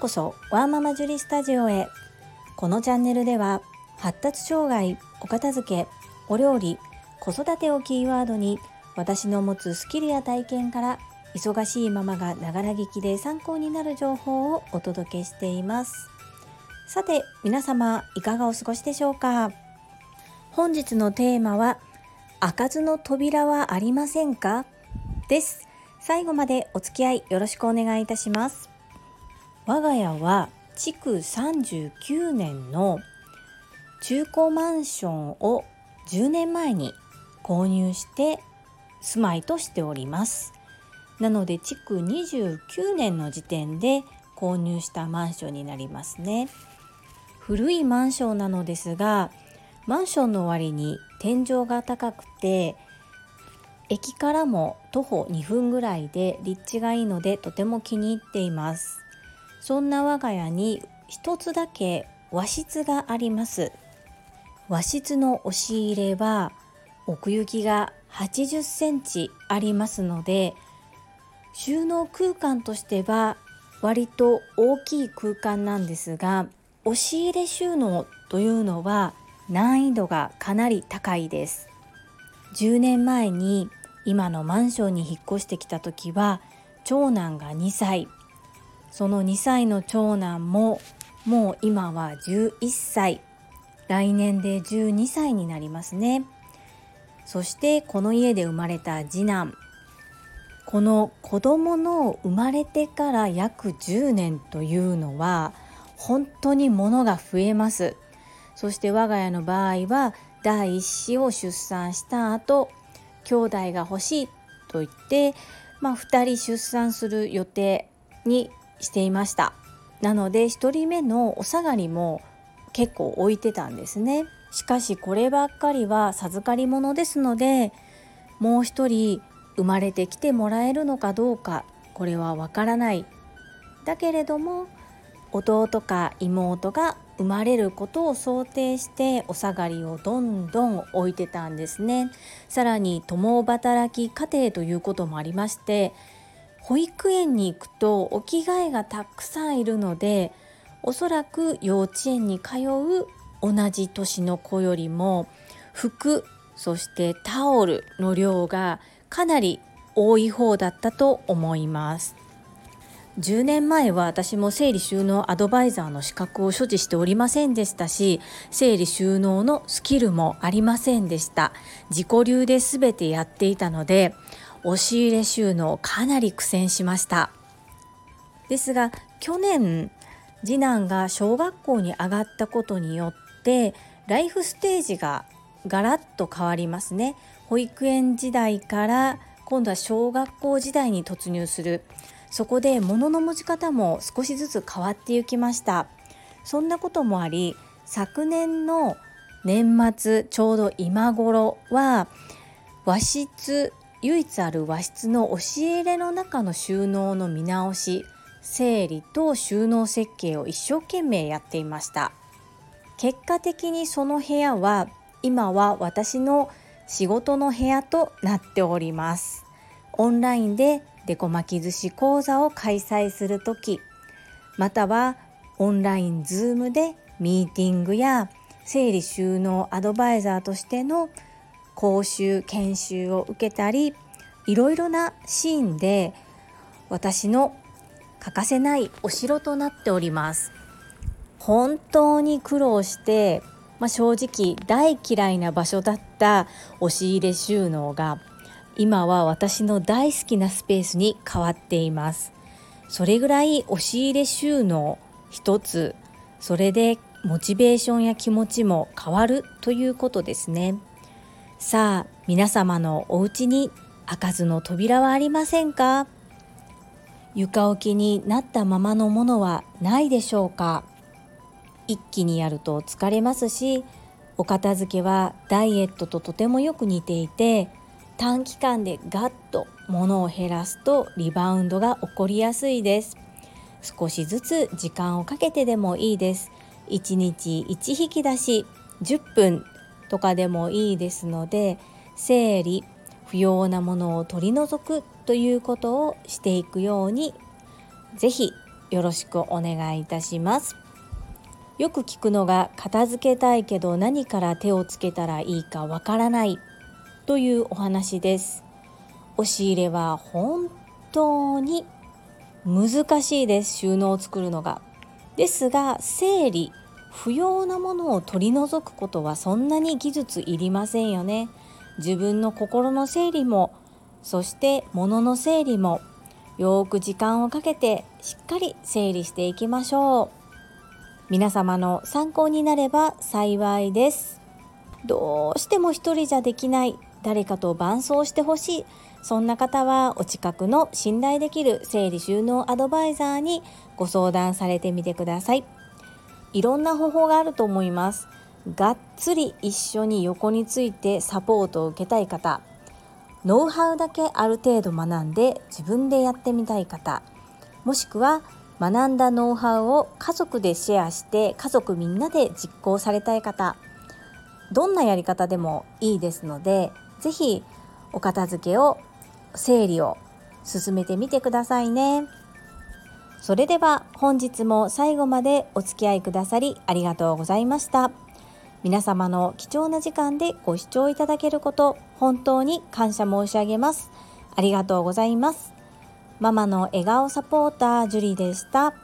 こそワーママジュリスタジオへ。このチャンネルでは発達障害お片付けお料理子育てをキーワードに私の持つスキルや体験から忙しいママがながら聞きで参考になる情報をお届けしています。さて皆様いかがお過ごしでしょうか？本日のテーマは開かずの扉はありませんか？です。最後までお付き合いよろしくお願いいたします。我が家は築39年の中古マンションを10年前に購入して住まいとしております。なので築29年の時点で購入したマンションになりますね。古いマンションなのですがマンションの割に天井が高くて駅からも徒歩2分ぐらいで立地がいいのでとても気に入っています。そんな我が家に一つだけ和室があります。和室の押し入れは奥行きが80センチありますので収納空間としては割と大きい空間なんですが押し入れ収納というのは難易度がかなり高いです。10年前に今のマンションに引っ越してきた時は長男が2歳。その2歳の長男ももう今は11歳。来年で12歳になりますね。そしてこの家で生まれた次男。この子供の生まれてから約10年というのは本当に物が増えます。そして我が家の場合は第一子を出産した後兄弟が欲しいと言って、まあ、2人出産する予定にしていました。なので1人目のお下がりも結構置いてたんですね。しかしこればっかりは授かり物ですのでもう一人生まれてきてもらえるのかどうかこれはわからない。だけれども弟か妹が生まれることを想定してお下がりをどんどん置いてたんですね。さらに共働き家庭ということもありまして保育園に行くとお着替えがたくさんいるのでおそらく幼稚園に通う同じ年の子よりも服そしてタオルの量がかなり多い方だったと思います。10年前は私も整理収納アドバイザーの資格を所持しておりませんでしたし整理収納のスキルもありませんでした。自己流で全てやっていたので押し入れ収納かなり苦戦しました。ですが去年次男が小学校に上がったことによってライフステージがガラッと変わりますね。保育園時代から今度は小学校時代に突入する。そこで物の持ち方も少しずつ変わっていきました。そんなこともあり昨年の年末ちょうど今頃は和室唯一ある和室の押し入れの中の収納の見直し整理と収納設計を一生懸命やっていました。結果的にその部屋は今は私の仕事の部屋となっております。オンラインでデコ巻き寿司講座を開催する時またはオンラインズームでミーティングや整理収納アドバイザーとしての講習研修を受けたりいろいろなシーンで私の欠かせないお城となっております。本当に苦労して、まあ、正直大嫌いな場所だった押し入れ収納が今は私の大好きなスペースに変わっています。それぐらい押し入れ収納一つ。それでモチベーションや気持ちも変わるということですね。さあ皆様のお家に開かずの扉はありませんか？床置きになったままのものはないでしょうか？一気にやると疲れますしお片付けはダイエットととてもよく似ていて短期間でガッと物を減らすとリバウンドが起こりやすいです。少しずつ時間をかけてでもいいです。1日1匹出し10分とかでもいいですので整理不要なものを取り除くということをしていくようにぜひよろしくお願いいたします。よく聞くのが片付けたいけど何から手をつけたらいいかわからないというお話です。押し入れは本当に難しいです。収納を作るのが。ですが整理不要なものを取り除くことはそんなに技術いりませんよね。自分の心の整理もそして物の整理もよく時間をかけてしっかり整理していきましょう。皆様の参考になれば幸いです。どうしても一人じゃできない誰かと伴走してほしいそんな方はお近くの信頼できる整理収納アドバイザーにご相談されてみてください。いろんな方法があると思います。がっつり一緒に横についてサポートを受けたい方。ノウハウだけある程度学んで自分でやってみたい方。もしくは学んだノウハウを家族でシェアして家族みんなで実行されたい方。どんなやり方でもいいですので是非お片付けを整理を進めてみてくださいね。それでは本日も最後までお付き合いくださりありがとうございました。皆様の貴重な時間でご視聴いただけること本当に感謝申し上げます。ありがとうございます。ママの笑顔サポータージュリーでした。